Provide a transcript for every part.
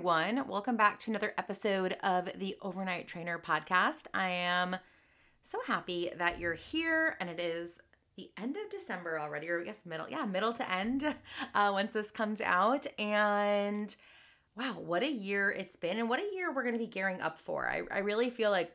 Everyone, welcome back to another episode of the Overnight Trainer podcast. I am so happy that you're here and it is the end of December already, or I guess middle, yeah, middle to end uh, once this comes out. And wow, what a year it's been, and what a year we're going to be gearing up for. I, I really feel like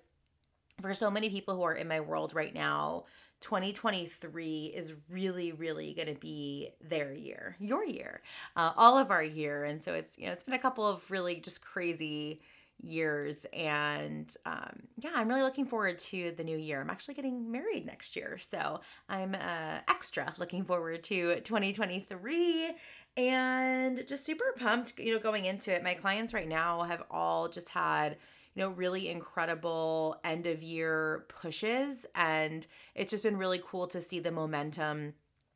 for so many people who are in my world right now, 2023 is really, really going to be their year, your year, uh, all of our year. And so it's, you know, it's been a couple of really just crazy years. And um, yeah i'm really looking forward to the new year. I'm actually getting married next year. So i'm uh, extra looking forward to 2023 and just super pumped you know going into it. My clients right now have all just had you know really incredible end of year pushes and it's just been really cool to see the momentum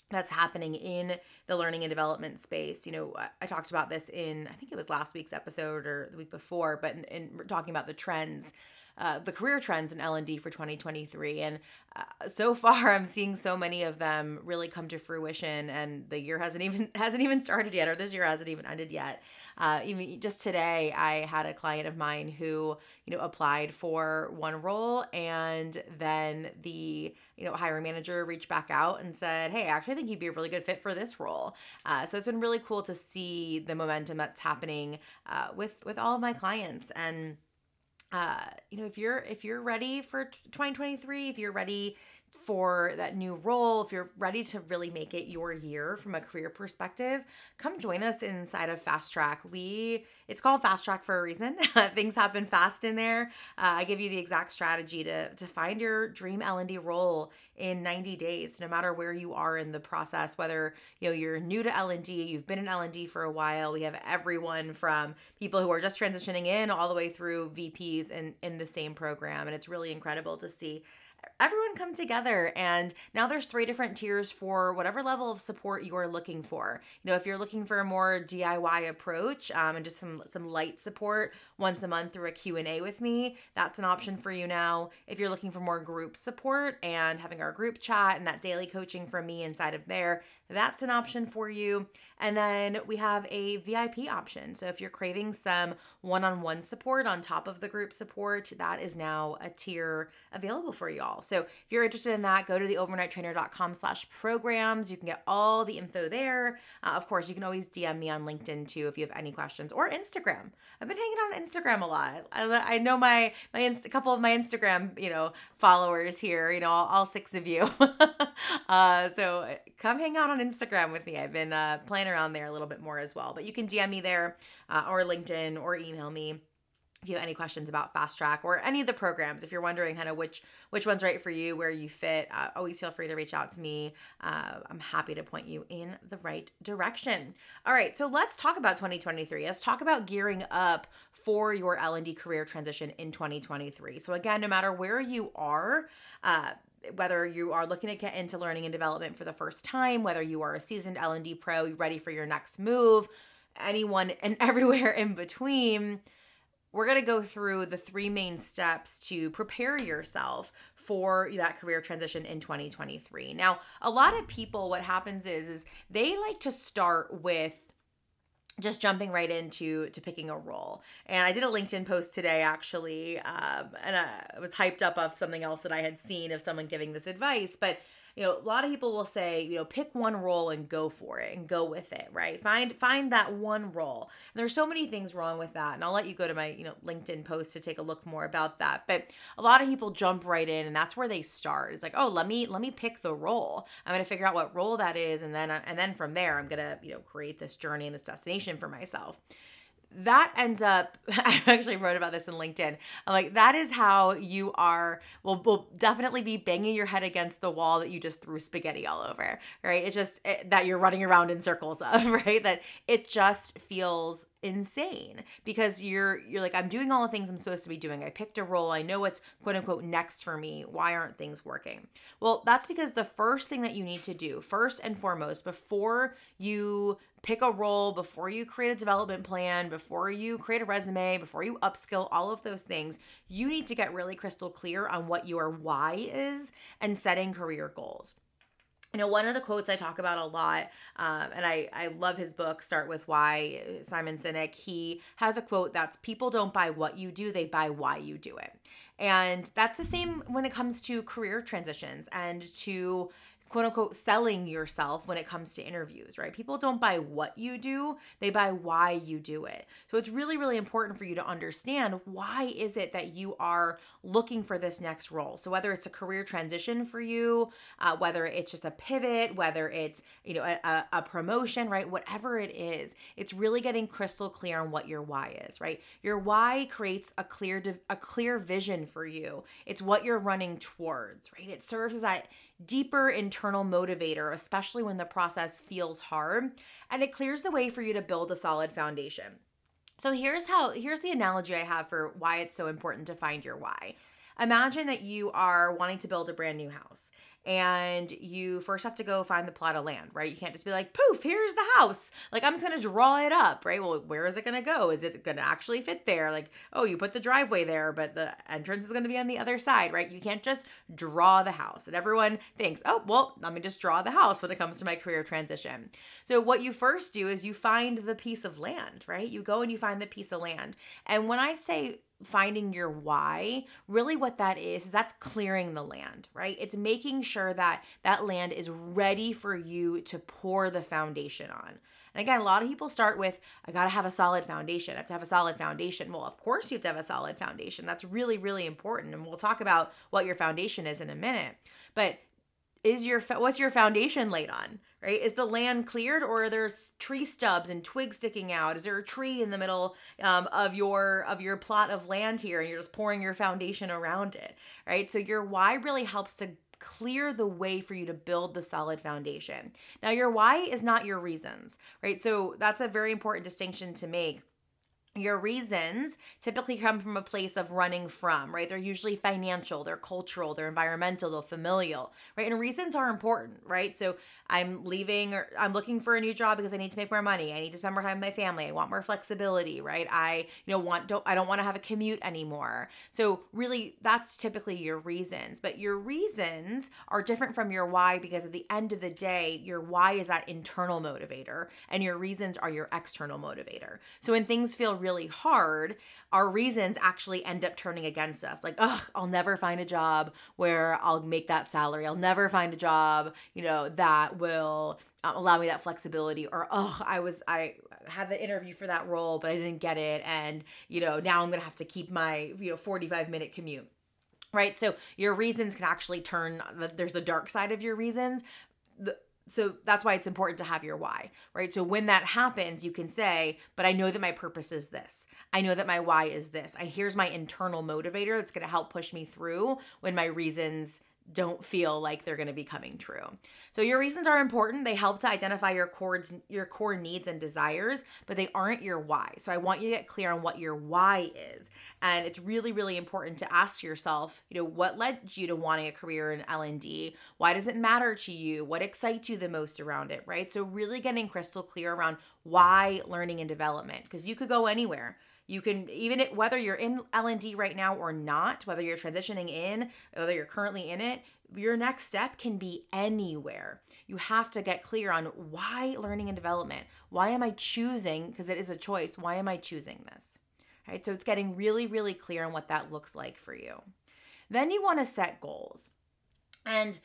that's happening in the learning and development space. You know, I talked about this in, I think it was last week's episode or the week before, but in, in talking about the trends. Uh, the career trends in L&D for 2023 and uh, so far I'm seeing so many of them really come to fruition and the year hasn't even hasn't even started yet or this year hasn't even ended yet uh, even just today, I had a client of mine who, you know, applied for one role and then the, you know, hiring manager reached back out and said, Hey, I actually think you'd be a really good fit for this role. Uh, so it's been really cool to see the momentum that's happening uh, with, with all of my clients. And, uh, you know, if you're, if you're ready for 2023, if you're ready for that new role, if you're ready to really make it your year from a career perspective, come join us inside of Fast Track. We it's called Fast Track for a reason. Things happen fast in there. Uh, I give you the exact strategy to to find your dream L&D role in 90 days, no matter where you are in the process, whether you know you're new to L&D, you've been in L&D for a while. We have everyone from people who are just transitioning in all the way through VPs in in the same program and it's really incredible to see everyone come together and now there's three different tiers for whatever level of support you're looking for. You know if you're looking for a more diy approach um, and just some some light support once a month through a q&a with me that's an option for you now. If you're looking for more group support and having our group chat and that daily coaching from me inside of there that's an option for you and then we have a VIP option. So if you're craving some one on one support on top of the group support, that is now a tier available for you all. So if you're interested in that, go to the overnighttrainer.com slash programs. You can get all the info there. Uh, of course, you can always DM me on LinkedIn too if you have any questions or Instagram. I've been hanging on Instagram a lot. I, I know my, my inst- a couple of my Instagram, you know, followers here, you know, all, all six of you. uh, so come hang out on Instagram with me. I've been uh, playing around there a little bit more as well. But you can DM me there uh, or LinkedIn or email me if you have any questions about fast track or any of the programs if you're wondering kind of which which one's right for you where you fit uh, always feel free to reach out to me uh, i'm happy to point you in the right direction all right so let's talk about 2023 let's talk about gearing up for your l&d career transition in 2023 so again no matter where you are uh, whether you are looking to get into learning and development for the first time, whether you are a seasoned L&D pro ready for your next move, anyone and everywhere in between, we're going to go through the three main steps to prepare yourself for that career transition in 2023. Now, a lot of people what happens is is they like to start with just jumping right into to picking a role. And i did a linkedin post today actually um, and i was hyped up of something else that i had seen of someone giving this advice but you know, a lot of people will say, you know, pick one role and go for it and go with it, right? Find find that one role. And there's so many things wrong with that. And I'll let you go to my, you know, LinkedIn post to take a look more about that. But a lot of people jump right in and that's where they start. It's like, "Oh, let me let me pick the role. I'm going to figure out what role that is and then and then from there I'm going to, you know, create this journey and this destination for myself." That ends up i actually wrote about this in linkedin I'm like that is how you are will will definitely be banging your head against the wall that you just threw spaghetti all over right it's just it, that you're running around in circles of right that it just feels insane because you're you're like I'm doing all the things I'm supposed to be doing. I picked a role. I know what's quote unquote next for me. Why aren't things working? Well, that's because the first thing that you need to do, first and foremost, before you pick a role, before you create a development plan, before you create a resume, before you upskill, all of those things, you need to get really crystal clear on what your why is and setting career goals. You know one of the quotes i talk about a lot um, and I, I love his book start with why simon sinek he has a quote that's people don't buy what you do they buy why you do it. And that's the same when it comes to career transitions and to quote unquote selling yourself when it comes to interviews, right? People don't buy what you do, they buy why you do it. So it's really really important for you to understand why is it that you are looking for this next role. So whether it's a career transition for you, uh, whether it's just a pivot, whether it's, you know, a, a promotion, right? Whatever it is, it's really getting crystal clear on what your why is, right? Your why creates a clear a clear vision for you. It's what you're running towards, right? It serves as that deeper internal motivator, especially when the process feels hard, and it clears the way for you to build a solid foundation. So here's how here's the analogy I have for why it's so important to find your why. Imagine that you are wanting to build a brand new house and you first have to go find the plot of land, right? You can't just be like, poof, here's the house. Like, I'm just gonna draw it up, right? Well, where is it gonna go? Is it gonna actually fit there? Like, oh, you put the driveway there, but the entrance is gonna be on the other side, right? You can't just draw the house. And everyone thinks, oh, well, let me just draw the house when it comes to my career transition. So, what you first do is you find the piece of land, right? You go and you find the piece of land. And when I say finding your why really what that is is that's clearing the land right? It's making sure that that land is ready for you to pour the foundation on. And again a lot of people start with i gotta have a solid foundation. I have to have a solid foundation. Well of course you have to have a solid foundation. That's really really important and we'll talk about what your foundation is in a minute. But is your what's your foundation laid on right? Is the land cleared or are there tree stubs and twigs sticking out? Is there a tree in the middle um, of your of your plot of land here and you're just pouring your foundation around it right? So your why really helps to clear the way for you to build the solid foundation. Now your why is not your reasons right? So that's a very important distinction to make your reasons typically come from a place of running from, right? They're usually financial, they're cultural, they're environmental, they're familial, right? And reasons are important, right? So I'm leaving or I'm looking for a new job because I need to make more money. I need to spend more time with my family. I want more flexibility, right? I, you know, want don't I don't want to have a commute anymore. So really that's typically your reasons. But your reasons are different from your why because at the end of the day, your why is that internal motivator and your reasons are your external motivator. So when things feel really hard, our reasons actually end up turning against us. Like, ugh, I'll never find a job where I'll make that salary. I'll never find a job, you know, that will um, allow me that flexibility. Or, oh, I was, I had the interview for that role, but I didn't get it. And, you know, now I'm to have to keep my, you know, 45 minute commute right so your reasons can actually turn there's a dark side of your reasons the, so that's why it's important to have your why, right? So when that happens, you can say, but I know that my purpose is this. I know that my why is this. I here's my internal motivator that's going to help push me through when my reasons don't feel like they're going to be coming true. So your reasons are important. They help to identify your core your core needs and desires, but they aren't your why. So I want you to get clear on what your why is. And it's really really important to ask yourself, you know, what led you to wanting a career in L&D? Why does it matter to you? What excites you the most around it, right? So really getting crystal clear around why learning and development because you could go anywhere you can even it, whether you're in L&D right now or not, whether you're transitioning in, whether you're currently in it, your next step can be anywhere. You have to get clear on why learning and development. Why am I choosing because it is a choice. Why am I choosing this? Right? So it's getting really really clear on what that looks like for you. Then you want to set goals. And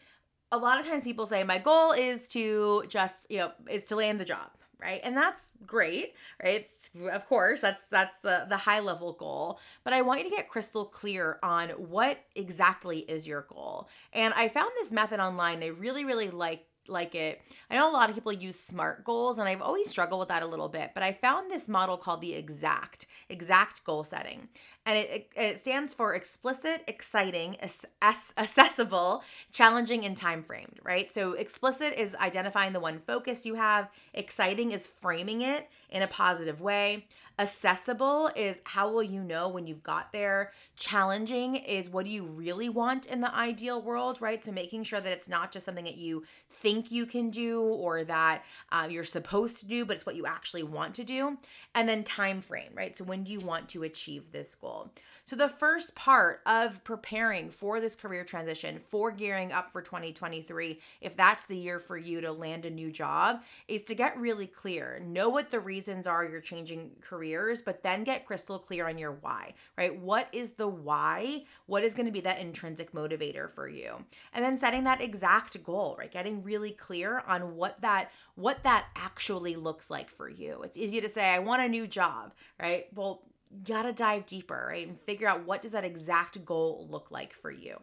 a lot of times people say my goal is to just, you know, is to land the job, right? And that's great, right? It's of course that's that's the the high level goal, but I want you to get crystal clear on what exactly is your goal. And I found this method online. I really really like like it. I know a lot of people use SMART goals, and I've always struggled with that a little bit, but I found this model called the EXACT, EXACT goal setting. And it, it stands for explicit, exciting, ass- accessible, challenging, and time framed, right? So, explicit is identifying the one focus you have, exciting is framing it in a positive way. Accessible is how will you know when you've got there? Challenging is what do you really want in the ideal world, right? So making sure that it's not just something that you think you can do or that uh, you're supposed to do, but it's what you actually want to do. And then time frame, right? So when do you want to achieve this goal? So, the first part of preparing for this career transition, for gearing up for 2023, if that's the year for you to land a new job, is to get really clear. Know what the reasons are you're changing careers, but then get crystal clear on your why, right? What is the why? What is going to be that intrinsic motivator for you? And then setting that exact goal, right? Getting really clear on what that what that actually looks like for you. It's easy to say I want a new job, right? Well, you gotta dive deeper, right? And figure out what does that exact goal look like for you.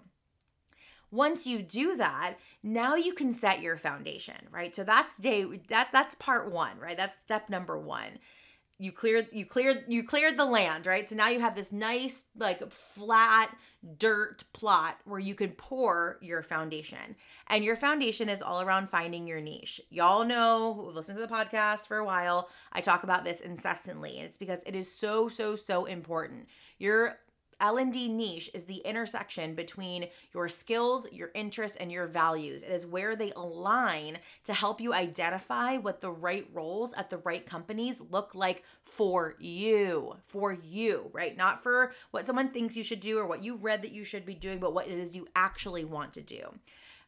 Once you do that, now you can set your foundation, right? So that's day that that's part 1, right? That's step number 1 you cleared you cleared you cleared the land right? So now you have this nice like flat dirt plot where you can pour your foundation. And your foundation is all around finding your niche. Y'all know who listened to the podcast for a while i talk about this incessantly and it's because it is so so so important. Your L&D niche is the intersection between your skills, your interests, and your values. It is where they align to help you identify what the right roles at the right companies look like for you, for you, right? Not for what someone thinks you should do or what you read that you should be doing, but what it is you actually want to do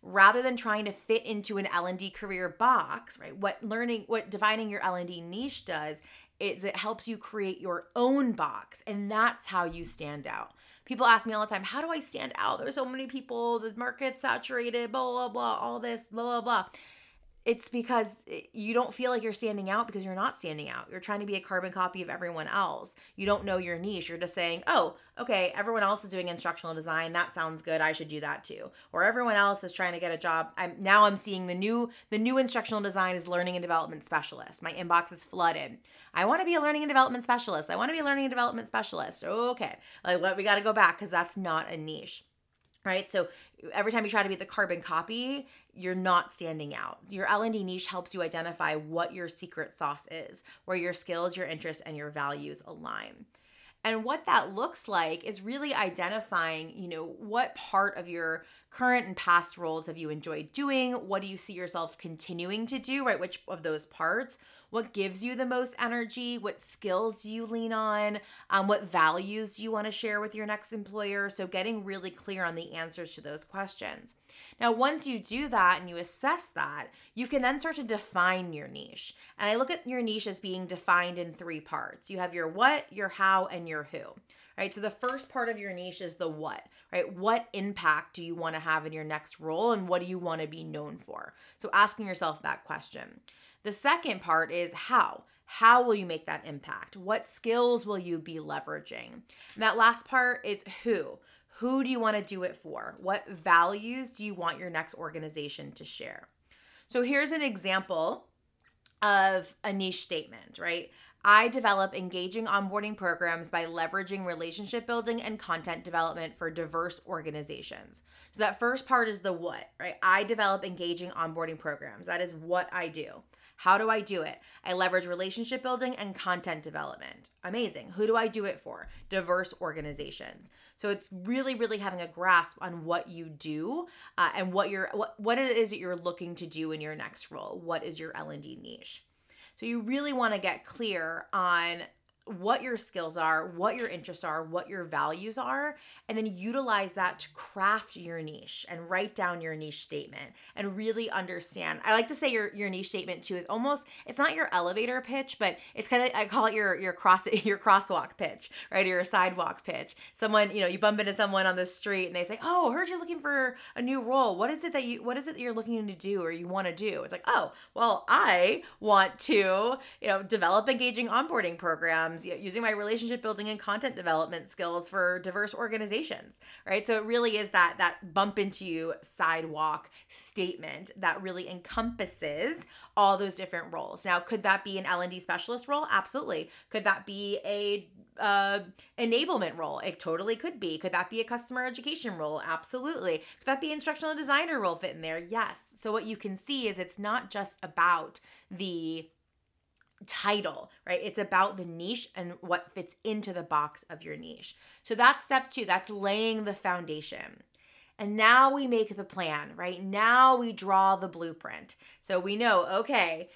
rather than trying to fit into an L&D career box, right? What learning what defining your L&D niche does is it helps you create your own box and that's how you stand out. People ask me all the time how do i stand out? There's so many people the market's saturated blah blah blah all this blah blah blah it's because eh, you don't feel like you're standing out because you're not standing out. You're trying to be a carbon copy of everyone else. You don't know your niche. You're just saying, oh, okay, everyone else is doing instructional design. That sounds good. I should do that too. Or everyone else is trying to get a job. I'm now I'm seeing the new the new instructional design is learning and development specialist. My inbox is flooded. I want to be a learning and development specialist. I want to be a learning and development specialist. Okay, like what we got to go back because that's not a niche right so every time you try to be the carbon copy you're not standing out your l&d niche helps you identify what your secret sauce is where your skills your interests and your values align and what that looks like is really identifying, you know, what part of your current and past roles have you enjoyed doing? What do you see yourself continuing to do, right? Which of those parts? What gives you the most energy? What skills do you lean on? Um, what values do you want to share with your next employer? So, getting really clear on the answers to those questions. Now, once you do that and you assess that, you can then start to define your niche. And I look at your niche as being defined in three parts you have your what, your how, and your who right? So the first part of your niche is the what, right? What impact do you want to have in your next role and what do you want to be known for? So asking yourself that question. The second part is how. How will you make that impact? What skills will you be leveraging? And that last part is who. Who do you want to do it for? What values do you want your next organization to share? So here's an example of a niche statement, right? I develop engaging onboarding programs by leveraging relationship building and content development for diverse organizations. So, that first part is the what, right? I develop engaging onboarding programs. That is what I do. How do I do it? I leverage relationship building and content development. Amazing. Who do I do it for? Diverse organizations. So it's really, really having a grasp on what you do uh, and what you're what what it is that you're looking to do in your next role. What is your L and D niche? So you really want to get clear on what your skills are, what your interests are, what your values are, and then utilize that to craft your niche and write down your niche statement and really understand. I like to say your your niche statement too is almost it's not your elevator pitch, but it's kind of I call it your your cross your crosswalk pitch, right? Or your sidewalk pitch. Someone, you know, you bump into someone on the street and they say, "Oh, heard you're looking for a new role. What is it that you what is it that you're looking to do or you want to do?" It's like, "Oh, well, I want to, you know, develop engaging onboarding programs programs using my relationship building and content development skills for diverse organizations right? So it really is that that bump into you sidewalk statement that really encompasses all those different roles. Now could that be an l&d specialist role? Absolutely. Could that be a uh, enablement role? It totally could be. Could that be a customer education role? Absolutely. Could that be instructional designer role fit in there? Yes. So what you can see is it's not just about the title, right? It's about the niche and what fits into the box of your niche. So that's step two, that's laying the foundation. And now we make the plan, right? Now we draw the blueprint. So we know, okay,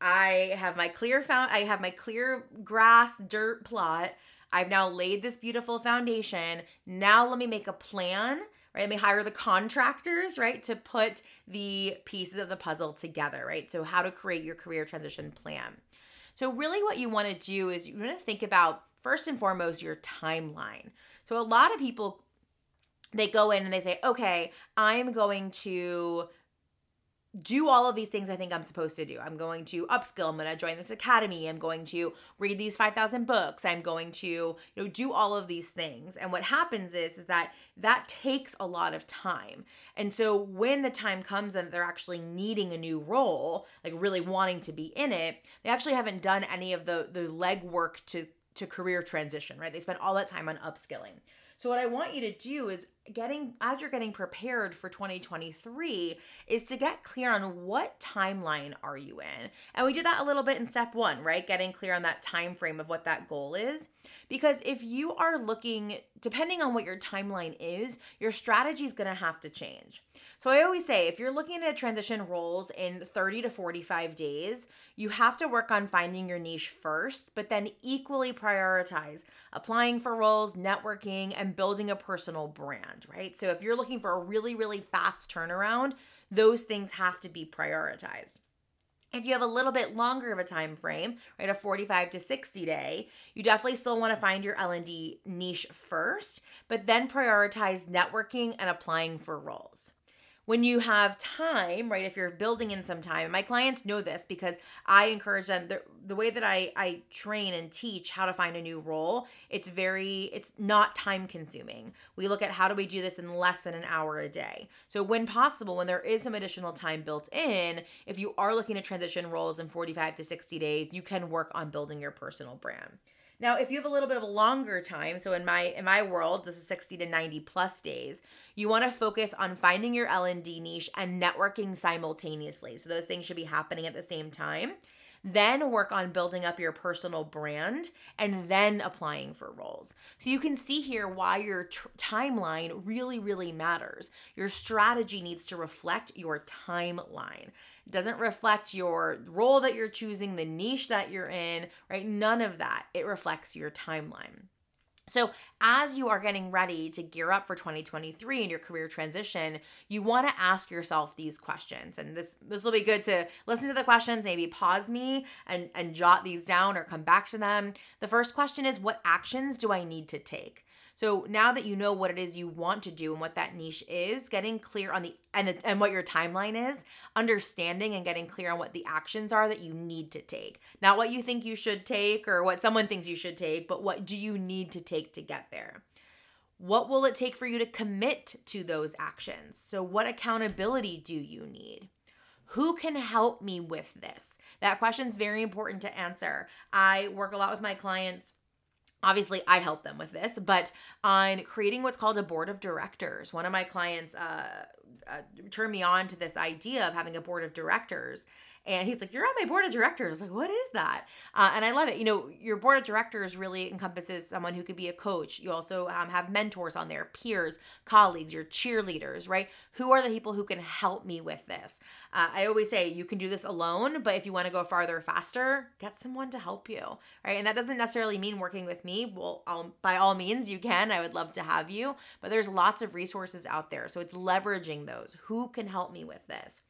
I have my clear found I have my clear grass dirt plot. I've now laid this beautiful foundation. Now let me make a plan, right? Let me hire the contractors, right, to put the pieces of the puzzle together, right? So how to create your career transition plan. So, really, what you want to do is you want to think about first and foremost your timeline. So, a lot of people they go in and they say, okay, I'm going to do all of these things I think I'm supposed to do. I'm going to upskill. I'm going to join this academy. I'm going to read these 5,000 books. I'm going to, you know, do all of these things. And what happens is is that that takes a lot of time. And so when the time comes and they're actually needing a new role, like really wanting to be in it, they actually haven't done any of the the legwork to to career transition, right? They spend all that time on upskilling. So what I want you to do is getting as you're getting prepared for 2023 is to get clear on what timeline are you in. And we did that a little bit in step one right? Getting clear on that time frame of what that goal is. Because if you are looking depending on what your timeline is your strategy is going to have to change. So I always say if you're looking to transition roles in 30 to 45 days, you have to work on finding your niche first, but then equally prioritize applying for roles, networking, and building a personal brand, right? So if you're looking for a really, really fast turnaround, those things have to be prioritized. If you have a little bit longer of a time frame, right, a 45 to 60 day, you definitely still want to find your L&D niche first, but then prioritize networking and applying for roles when you have time, right? If you're building in some time, my clients know this because I encourage them the, the way that I I train and teach how to find a new role, it's very it's not time consuming. We look at how do we do this in less than an hour a day. So when possible, when there is some additional time built in, if you are looking to transition roles in 45 to 60 days, you can work on building your personal brand. Now, if you have a little bit of a longer time, so in my in my world, this is 60 to 90 plus days, you want to focus on finding your L&D niche and networking simultaneously. So those things should be happening at the same time. Then work on building up your personal brand and then applying for roles. So you can see here why your timeline really really matters. Your strategy needs to reflect your timeline doesn't reflect your role that you're choosing, the niche that you're in, right? None of that. It reflects your timeline. So, as you are getting ready to gear up for 2023 in your career transition, you want to ask yourself these questions. And this this will be good to listen to the questions, maybe pause me and and jot these down or come back to them. The first question is what actions do I need to take? So now that you know what it is you want to do and what that niche is, getting clear on the and the, and what your timeline is, understanding and getting clear on what the actions are that you need to take. Not what you think you should take or what someone thinks you should take, but what do you need to take to get there? What will it take for you to commit to those actions? So what accountability do you need? Who can help me with this? That question is very important to answer. I work a lot with my clients obviously i help them with this but on creating what's called a board of directors one of my clients uh, uh, turned me on to this idea of having a board of directors And he's like, You're on my board of directors. Like, what is that? Uh, and I love it. You know, your board of directors really encompasses someone who could be a coach. You also um, have mentors on there, peers, colleagues, your cheerleaders, right? Who are the people who can help me with this? Uh, I always say you can do this alone, but if you want to go farther faster, get someone to help you, right? And that doesn't necessarily mean working with me. Well, I'll, by all means, you can. I would love to have you, but there's lots of resources out there. So it's leveraging those. Who can help me with this?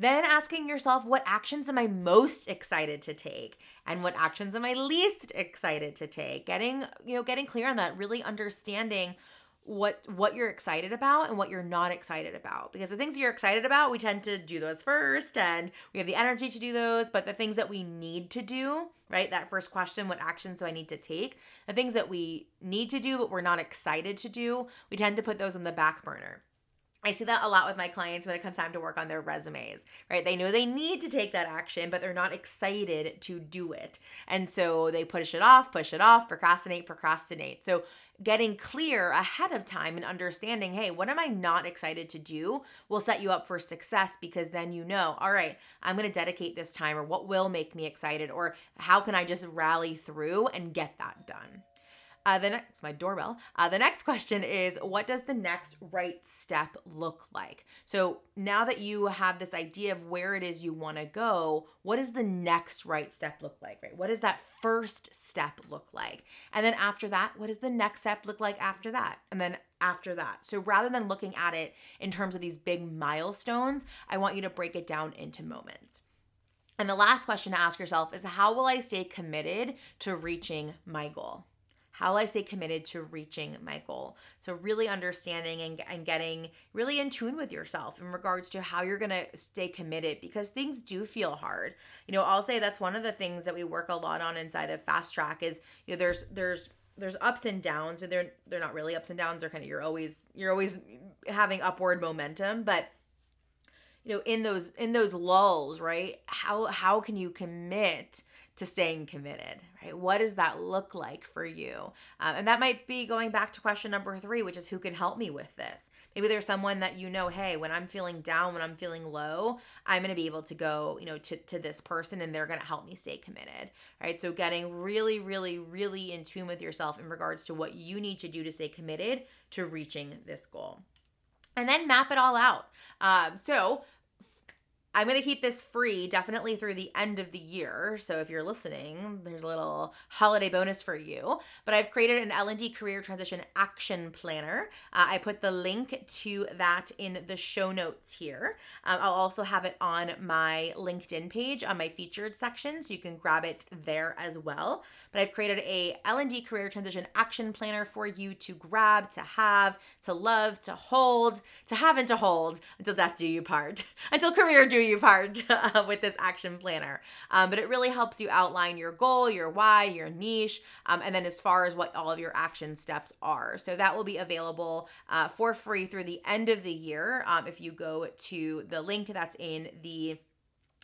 Then asking yourself, what actions am I most excited to take? And what actions am I least excited to take? Getting, you know, getting clear on that, really understanding what what you're excited about and what you're not excited about. Because the things you're excited about we tend to do those first and we have the energy to do those. But the things that we need to do right? That first question what actions do i need to take? The things that we need to do but we're not excited to do we tend to put those on the back burner I see that a lot with my clients when it comes time to work on their resumes, right? They know they need to take that action, but they're not excited to do it. And so they push it off, push it off, procrastinate, procrastinate. So getting clear ahead of time and understanding, hey, what am I not excited to do will set you up for success because then you know, all right, I'm going to dedicate this time or what will make me excited or how can I just rally through and get that done. Uh, the next, my doorbell. Uh, the next question is, what does the next right step look like? So now that you have this idea of where it is you want to go, what does the next right step look like? Right? What does that first step look like? And then after that, what does the next step look like after that? And then after that. So rather than looking at it in terms of these big milestones, I want you to break it down into moments. And the last question to ask yourself is how will I stay committed to reaching my goal? How I stay committed to reaching my goal? So, really understanding and, and getting really in tune with yourself in regards to how you're to stay committed because things do feel hard. You know, I'll say that's one of the things that we work a lot on inside of Fast Track is, you know, there's, there's, there's ups and downs, but they're they're not really ups and downs. They're kind of you're always you're always having upward momentum, but you know in those in those lulls, right? How how can you commit to staying committed, right? What does that look like for you? Um, and that might be going back to question number three, which is who can help me with this? Maybe there's someone that you know, hey, when I'm feeling down, when I'm feeling low, I'm going to be able to go, you know, to, to this person and they're going to help me stay committed, right? So getting really, really, really in tune with yourself in regards to what you need to do to stay committed to reaching this goal. And then map it all out. Um, so I'm going to keep this free definitely through the end of the year. So if you're listening, there's a little holiday bonus for you. But I've created an L&D career transition action planner. Uh, I put the link to that in the show notes here. Um, I'll also have it on my LinkedIn page on my featured section, so you can grab it there as well. But I've created a L&D career transition action planner for you to grab, to have, to love, to hold, to have and to hold until death do you part, until career do you you part with this action planner. Um, but it really helps you outline your goal, your why, your niche, um, and then as far as what all of your action steps are. So that will be available uh, for free through the end of the year um, if you go to the link that's in the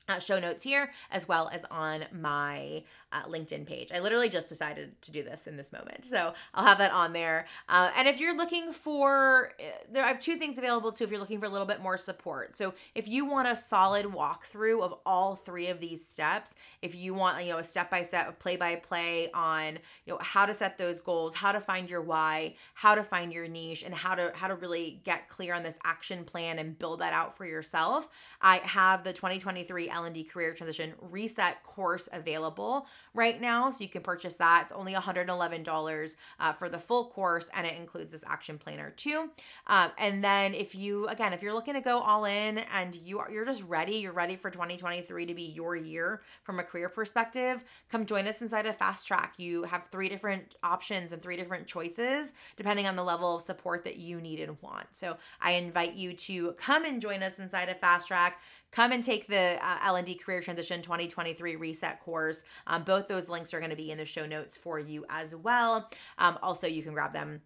uh, show notes here as well as on my uh, LinkedIn page. I literally just decided to do this in this moment. So I'll have that on there. Uh, and if you're looking for, uh, there, I have two things available too if you're looking for a little bit more support. So if you want a solid walkthrough of all three of these steps, if you want, you know, a step by step, play by play on, you know, how to set those goals, how to find your why, how to find your niche, and how to how to really get clear on this action plan and build that out for yourself, I have the 2023 L&D Career Transition Reset course available right now. So you can purchase that. It's only $111 uh, for the full course, and it includes this action planner too. Um, and then if you, again, if you're looking to go all in and you are, you're just ready, you're ready for 2023 to be your year from a career perspective, come join us inside of Fast Track. You have three different options and three different choices depending on the level of support that you need and want. So I invite you to come and join us inside of Fast Track come and take the uh, L&D Career Transition 2023 Reset course. Um, both those links are going to be in the show notes for you as well. Um, also, you can grab them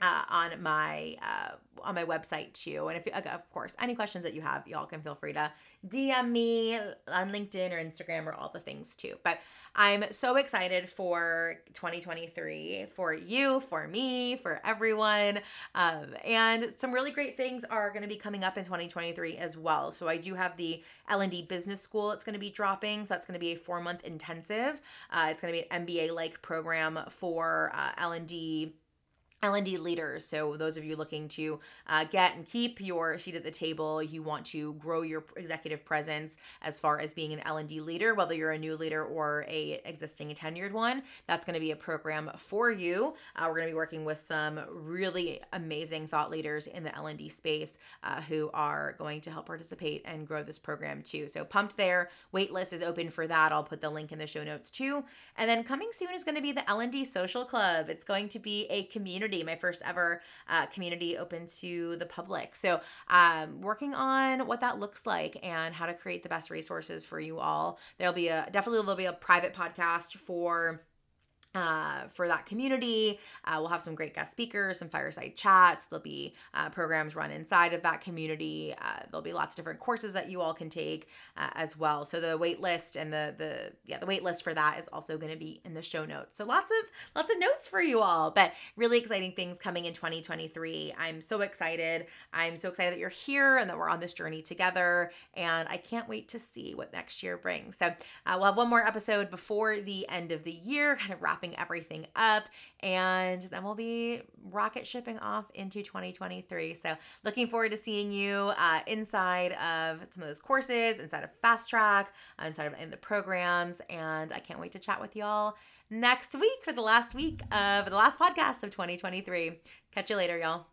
uh, on my uh, on my website too. And if of course any questions that you have, y'all can feel free to DM me on LinkedIn or Instagram or all the things too. But I'm so excited for 2023 for you, for me, for everyone. Um, and some really great things are going to be coming up in 2023 as well. So I do have the L&D Business School. It's going to be dropping. So that's going to be a four month intensive. Uh, it's going to be an MBA like program for uh, L&D L&D leaders. So those of you looking to uh, get and keep your seat at the table, you want to grow your executive presence as far as being an L&D leader, whether you're a new leader or a existing tenured one. That's going to be a program for you. Uh, we're going to be working with some really amazing thought leaders in the L&D space uh, who are going to help participate and grow this program too. So pumped there. Waitlist is open for that. I'll put the link in the show notes too. And then coming soon is going to be the L&D Social Club. It's going to be a community community, my first ever uh, community open to the public. So, um, working on what that looks like and how to create the best resources for you all. There'll be a definitely there'll be a private podcast for uh, for that community. Uh, we'll have some great guest speakers, some fireside chats. There'll be uh, programs run inside of that community. Uh, there'll be lots of different courses that you all can take uh, as well. So the wait list and the the yeah the wait list for that is also going to be in the show notes. So lots of lots of notes for you all, but really exciting things coming in 2023. I'm so excited. I'm so excited that you're here and that we're on this journey together. And I can't wait to see what next year brings. So uh, we'll have one more episode before the end of the year, kind of wrapping wrapping everything up. And then we'll be rocket shipping off into 2023. So, looking forward to seeing you uh, inside of some of those courses, inside of Fast Track, inside of in the programs. And I can't wait to chat with y'all next week for the last week of the last podcast of 2023. Catch you later, y'all.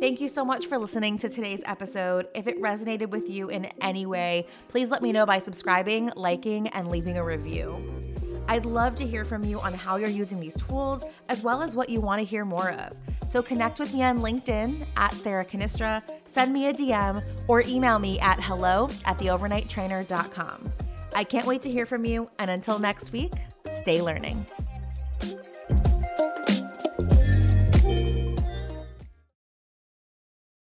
Thank you so much for listening to today's episode. If it resonated with you in any way, please let me know by subscribing, liking, and leaving a review. I'd love to hear from you on how you're using these tools, as well as what you want to hear more of. So connect with me on LinkedIn at Sarah Cannistra, send me a DM, or email me at hello at theovernighttrainer.com. I can't wait to hear from you, and until next week, stay learning.